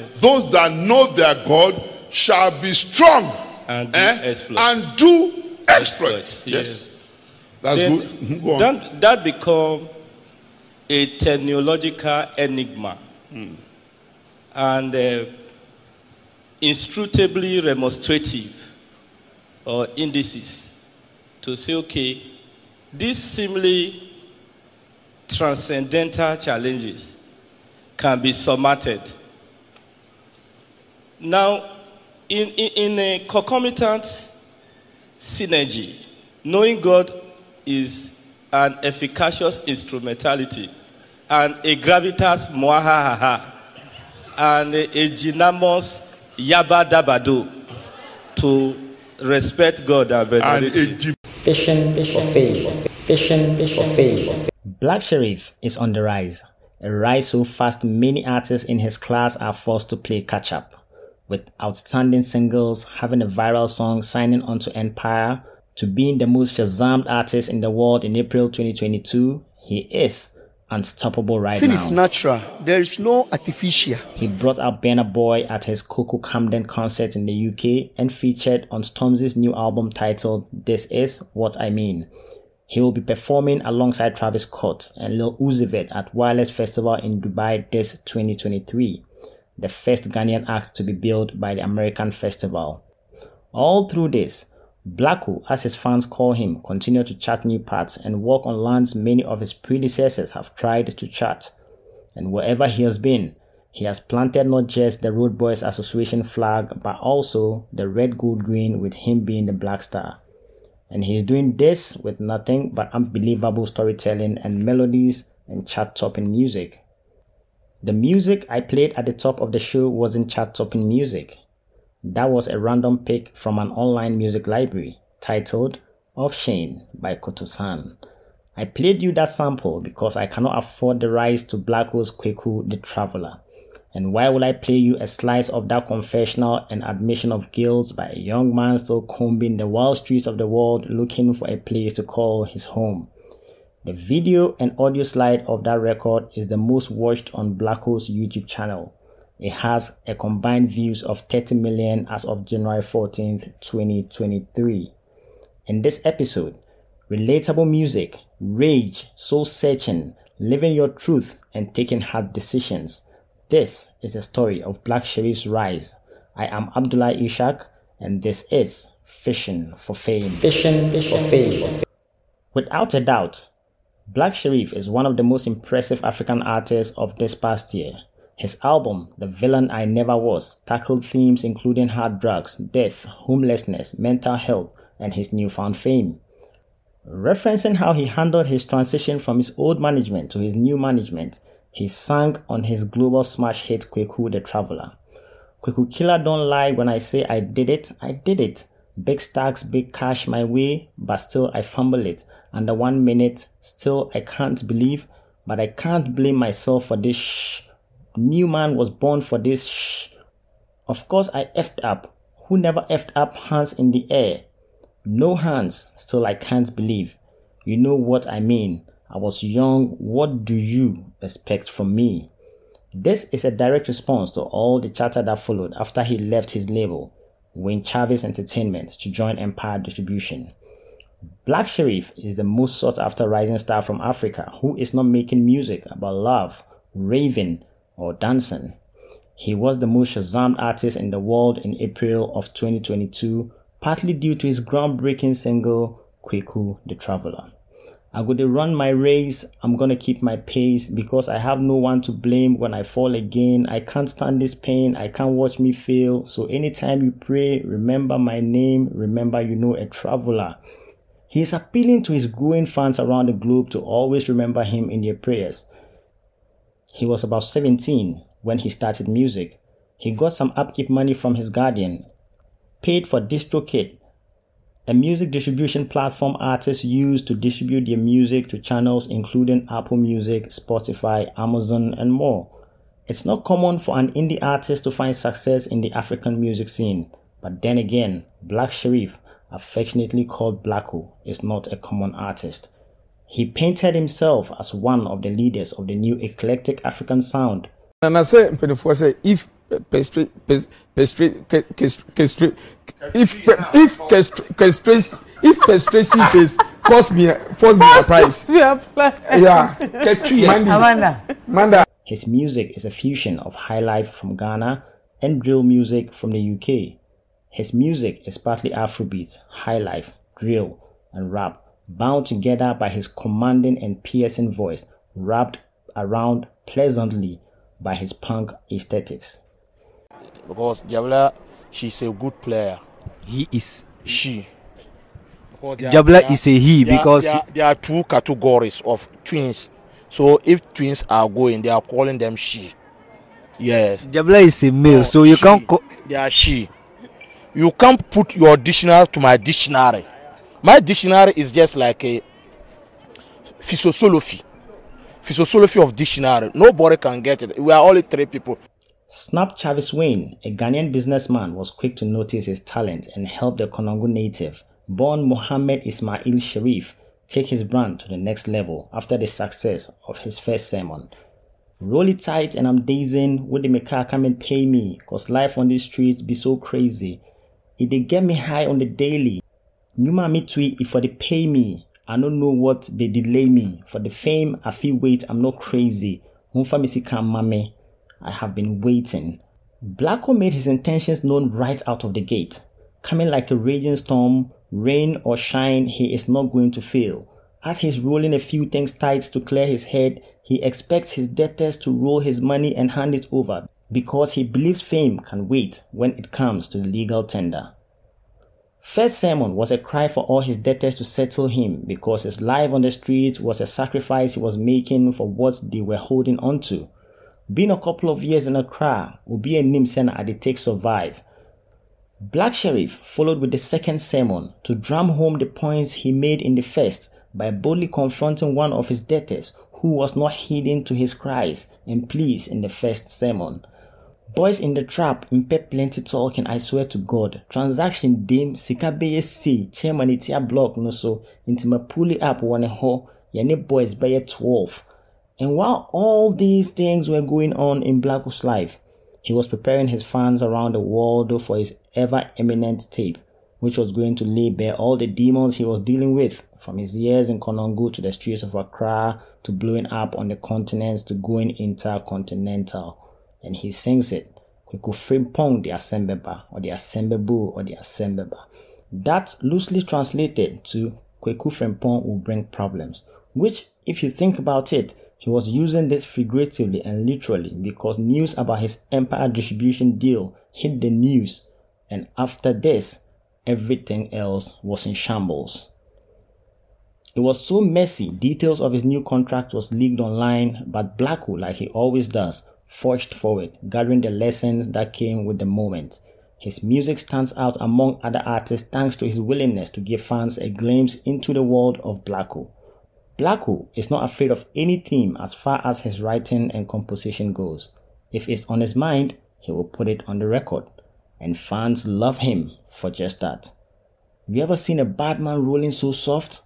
Yes. Those that know their God shall be strong And do eh, exploits. and do exploits. Exploits, Yes. That's Then good. Mhm, Go on. That, that become a technological enigma and uh, inscrutably remonstrative or indices to say, okay, these seemingly transcendental challenges can be surmounted. Now, in, in, in a concomitant synergy, knowing God is an efficacious instrumentality and a gravitas moahaha and a, a dynamos yabadabado to respect God and and venerate a Him. G- Fishing for faith. Fishing for faith. Black Sherif is on the rise, a rise so fast many artists in his class are forced to play catch up. With outstanding singles, having a viral song, signing onto Empire, to being the most Shazammed artist in the world in April 2022, he is unstoppable right now. is natural. There is no artificial. He brought out Burna Boy at his KOKO Camden concert in the UK and featured on Stormzy's new album titled This Is What I Mean. He will be performing alongside Travis Scott and Lil Uzi Vert at Wireless Festival in Dubai this 2023, the first Ghanaian act to be billed by the American festival. All through this, Blacko, as his fans call him, continued to chart new paths and walk on lands many of his predecessors have tried to chart. And wherever he has been, he has planted not just the Road Boys Association flag, but also the red, gold, green, with him being the black star. And he's doing this with nothing but unbelievable storytelling and melodies and chart topping music. The music I played at the top of the show wasn't chart topping music. That was a random pick from an online music library titled Of Shame by Koto-san. I played you that sample because I cannot afford the rights to Blacko's Kweku the Traveler. And why would I play you a slice of that confessional and admission of guilt by a young man still combing the wild streets of the world looking for a place to call his home? The video and audio slide of that record is the most watched on Blacko's YouTube channel. It has a combined views of 30 million as of January 14th, 2023. In this episode, relatable music, rage, soul searching, living your truth, and taking hard decisions. This is the story of Black Sherif's rise. I am Abdullai Isshak, and this is Fishing for Fame. Fishing for faith. Without a doubt, Black Sherif is one of the most impressive African artists of this past year. His album, The Villain I Never Was, tackled themes including hard drugs, death, homelessness, mental health, and his newfound fame. Referencing how he handled his transition from his old management to his new management, he sang on his global smash hit Kweku the Traveler. Kweku Killer don't lie when I say I did it, I did it. Big stacks, big cash my way, but still I fumble it. Under one minute, still I can't believe, but I can't blame myself for this shh. New man was born for this shh. Of course I effed up. Who never effed up hands in the air? No hands, still I can't believe. You know what I mean. I was young, what do you expect from me? This is a direct response to all the chatter that followed after he left his label, Wayne Chavis Entertainment, to join Empire Distribution. Black Sherif is the most sought after rising star from Africa who is not making music about love, raving, or dancing. He was the most Shazam artist in the world in April of 2022, partly due to his groundbreaking single, Kweku the Traveler. I am gonna run my race, I'm gonna keep my pace because I have no one to blame when I fall again. I can't stand this pain, I can't watch me fail. So anytime you pray, remember my name, remember you know a traveler. He is appealing to his growing fans around the globe to always remember him in their prayers. He was about 17 when he started music. He got some upkeep money from his guardian, paid for DistroKid, a music distribution platform artists use to distribute their music to channels including Apple Music, Spotify, Amazon, and more. It's not common for an indie artist to find success in the African music scene, but then again, Black Sherif, affectionately called Blacko, is not a common artist. He painted himself as one of the leaders of the new eclectic African sound And I say, mpanimfoɔ sɛ if castrate, castrate, castrate, if if castration if castration is cost me force me a price. yeah, Amanda. Amanda. His music is a fusion of highlife from Ghana and drill music from the UK. His music is partly Afrobeat, highlife, drill, and rap, bound together by his commanding and piercing voice, wrapped around pleasantly by his punk aesthetics. Because Jabla, she's a good player. He is. She. Jabla is a he because there, there are two categories of twins. So if twins are going, they are calling them she. Yes. Jabla is a male, no, so you she, can't. Co- they are she. You can't put your dictionary to my dictionary. My dictionary is just like a physiology. Physiology of dictionary. Nobody can get it. We are only three people. Snap Chavis Wayne, a Ghanaian businessman, was quick to notice his talent and help the Konongo native, born Mohammed Ismail Sherif, take his brand to the next level after the success of his first sermon. Roll it tight and I'm dazing, would the car come and pay me, cause life on these streets be so crazy. It they get me high on the daily. Numa me tweet if for the pay me. I don't know what they delay me. For the fame, I feel wait, I'm not crazy. I have been waiting. Blacko made his intentions known right out of the gate. Coming like a raging storm, rain or shine, he is not going to fail. As he's rolling a few things tight to clear his head, he expects his debtors to roll his money and hand it over because he believes fame can wait when it comes to the legal tender. First sermon was a cry for all his debtors to settle him because his life on the streets was a sacrifice he was making for what they were holding on to. Being a couple of years in a Accra will be a name sender at the take survive. Black Sherif followed with the second sermon to drum home the points he made in the first by boldly confronting one of his debtors who was not heeding to his cries and pleas in the first sermon. Boys in the trap impet plenty talking, I swear to God. Transaction dim, sika beye si, chairman itia block no so, intima pulley up one ho, yane boys beye 12. And while all these things were going on in Blacko's life, he was preparing his fans around the world for his ever imminent tape, which was going to lay bare all the demons he was dealing with, from his years in Konongo to the streets of Accra to blowing up on the continents to going intercontinental and he sings it. Kweku Frimpong the Asembeba or the Asembebu or the Asembeba. That loosely translated to Kweku Frimpong will bring problems, which if you think about it, he was using this figuratively and literally because news about his empire distribution deal hit the news and after this, everything else was in shambles. It was so messy, details of his new contract was leaked online, but Blacko, like he always does, forged forward, gathering the lessons that came with the moment. His music stands out among other artists thanks to his willingness to give fans a glimpse into the world of Blacko. Blacko is not afraid of any theme as far as his writing and composition goes. If it's on his mind, he will put it on the record. And fans love him for just that. Have you ever seen a bad man rolling so soft?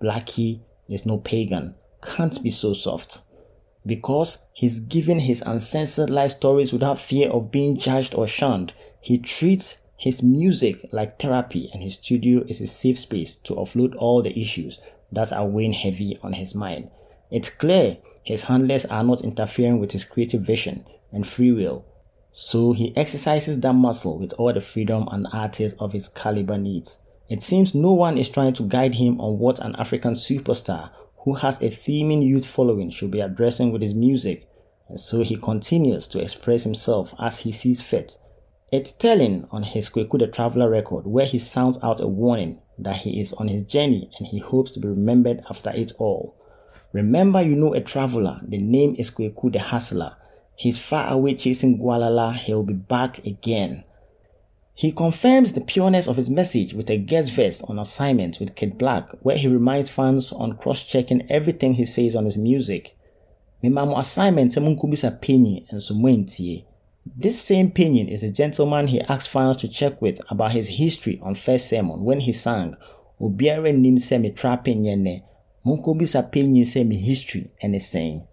Blackie is no pagan, can't be so soft because he's given his uncensored life stories without fear of being judged or shunned. He treats his music like therapy and his studio is a safe space to offload all the issues that are weighing heavy on his mind. It's clear his handlers are not interfering with his creative vision and free will. So he exercises that muscle with all the freedom an artist of his caliber needs. It seems no one is trying to guide him on what an African superstar who has a theming youth following should be addressing with his music, and so he continues to express himself as he sees fit. It's telling on his Kweku the Traveler record where he sounds out a warning that he is on his journey and he hopes to be remembered after it all. Remember you know a traveler, the name is Kweku the Hustler. He's far away chasing Gualala, he'll be back again. He confirms the pureness of his message with a guest verse on assignment with Kid Black, where he reminds fans on cross-checking everything he says on his music. Assignment munkubisa and. This same Pinion is a gentleman he asked fans to check with about his history on First Sermon when he sang, Obiare nim se me trapping yene, munkubisa penny se me history and is saying.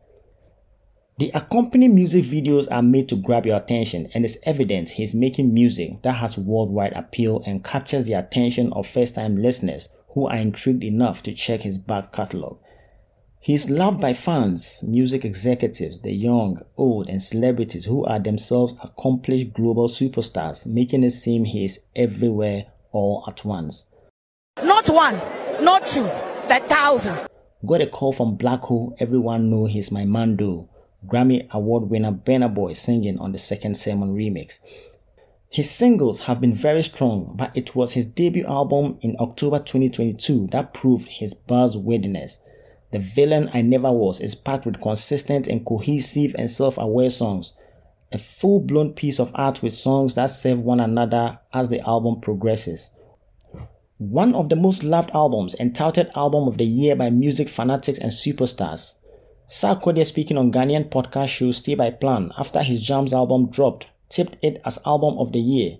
The accompanying music videos are made to grab your attention and it's evident he's making music that has worldwide appeal and captures the attention of first-time listeners who are intrigued enough to check his back catalog. He is loved by fans, music executives, the young, old, and celebrities who are themselves accomplished global superstars, making it seem he is everywhere all at once. Not one, not two, but thousand. Got a call from Blacko, everyone know he's my Mando. Grammy Award winner Burna Boy singing on the second Sermon remix. His singles have been very strong, but it was his debut album in October 2022 that proved his buzz worthiness. The Villain I Never Was is packed with consistent and cohesive and self-aware songs. A full-blown piece of art with songs that serve one another as the album progresses. One of the most loved albums and touted album of the year by music fanatics and superstars. Sarkodie speaking on Ghanaian podcast show Stay by Plan after his Jamz album dropped, tipped it as album of the year.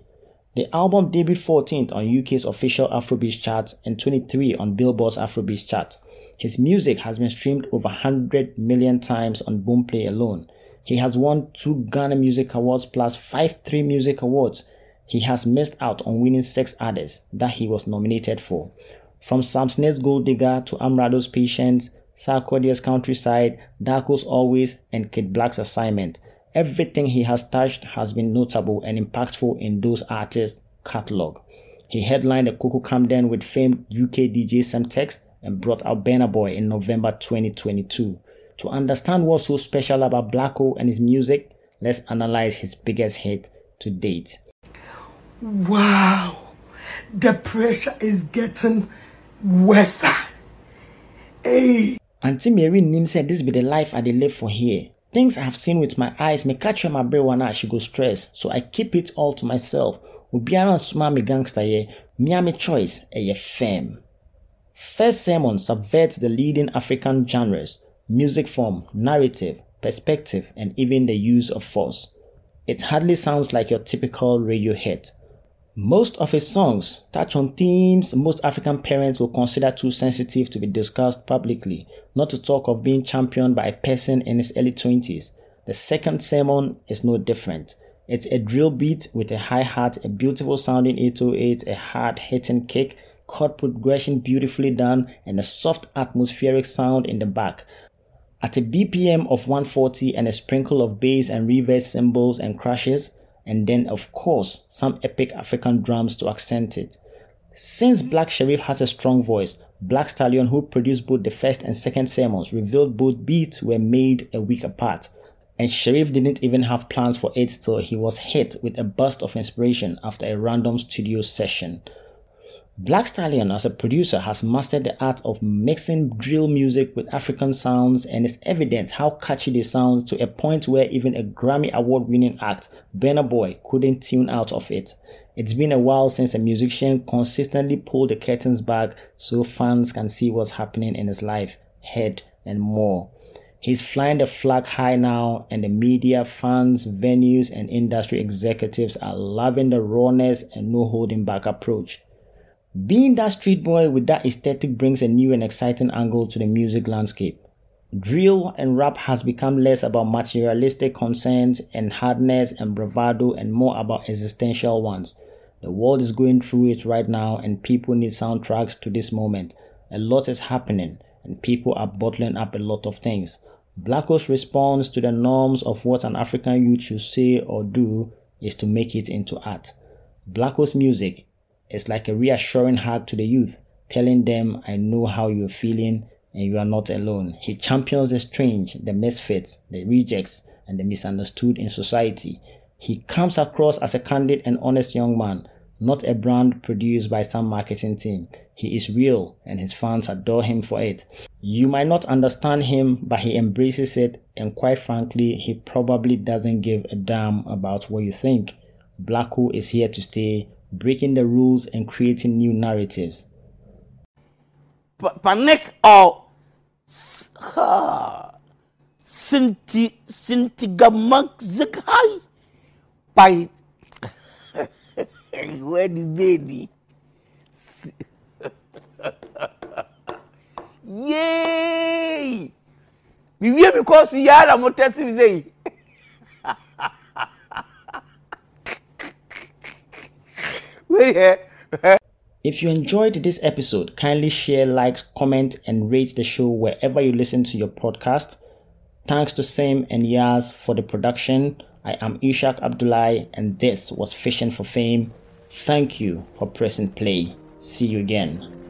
The album debuted 14th on UK's official Afrobeats chart and 23 on Billboard's Afrobeats chart. His music has been streamed over 100 million times on Boomplay alone. He has won two Ghana Music Awards plus five Three Music Awards. He has missed out on winning six others that he was nominated for. From Sam Smith's Gold Digger to Amerado's Patience, Sarkodie's Countryside, Darko's Always, and Kid Black's Assignment. Everything he has touched has been notable and impactful in those artists' catalog. He headlined the KOKO Camden with famed UK DJ Semtex and brought out Burna Boy in November 2022. To understand what's so special about Blacko and his music, let's analyze his biggest hit to date. Wow, the pressure is getting worse. Hey. Auntie Mary Nim said this be the life I dey live for here. Things I have seen with my eyes may catch my brain one I should go stress, so I keep it all to myself. Obiara nsoma me gangster ye, me a choice, eye fame. First Sermon subverts the leading African genres, music form, narrative, perspective, and even the use of force. It hardly sounds like your typical radio hit. Most of his songs touch on themes most African parents will consider too sensitive to be discussed publicly, not to talk of being championed by a person in his early 20s. The second sermon is no different. It's a drill beat with a high hat, a beautiful sounding 808, a hard hitting kick, chord progression beautifully done, and a soft atmospheric sound in the back. At a BPM of 140 and a sprinkle of bass and reverse cymbals and crashes, and then of course some epic African drums to accent it. Since Black Sherif has a strong voice, Black Stallion, who produced both the first and second sermons, revealed both beats were made a week apart. And Sherif didn't even have plans for it till he was hit with a burst of inspiration after a random studio session. Black Stallion, as a producer, has mastered the art of mixing drill music with African sounds, and it's evident how catchy they sound to a point where even a Grammy Award winning act, Burna Boy, couldn't tune out of it. It's been a while since a musician consistently pulled the curtains back so fans can see what's happening in his life, head, and more. He's flying the flag high now, and the media, fans, venues, and industry executives are loving the rawness and no holding back approach. Being that street boy with that aesthetic brings a new and exciting angle to the music landscape. Drill and rap has become less about materialistic concerns and hardness and bravado and more about existential ones. The world is going through it right now and people need soundtracks to this moment. A lot is happening and people are bottling up a lot of things. Blacko's response to the norms of what an African youth should say or do is to make it into art. Blacko's music is like a reassuring hug to the youth, telling them, I know how you're feeling and you are not alone. He champions the strange, the misfits, the rejects, and the misunderstood in society. He comes across as a candid and honest young man, not a brand produced by some marketing team. He is real and his fans adore him for it. You might not understand him, but he embraces it and quite frankly, he probably doesn't give a damn about what you think. Blacko is here to stay breaking the rules and creating new narratives. Panic ha sinti sinti gamak zikai pai. Weni beni yay! Bibiye mi kɔ so yala mo tɛsi mi sɛyi wei yɛ If you enjoyed this episode, kindly share, likes, comment, and rate the show wherever you listen to your podcast. Thanks to Sam and Yaz for the production. I am Isshak Abdullai, and this was Fishing for Fame. Thank you for pressing play. See you again.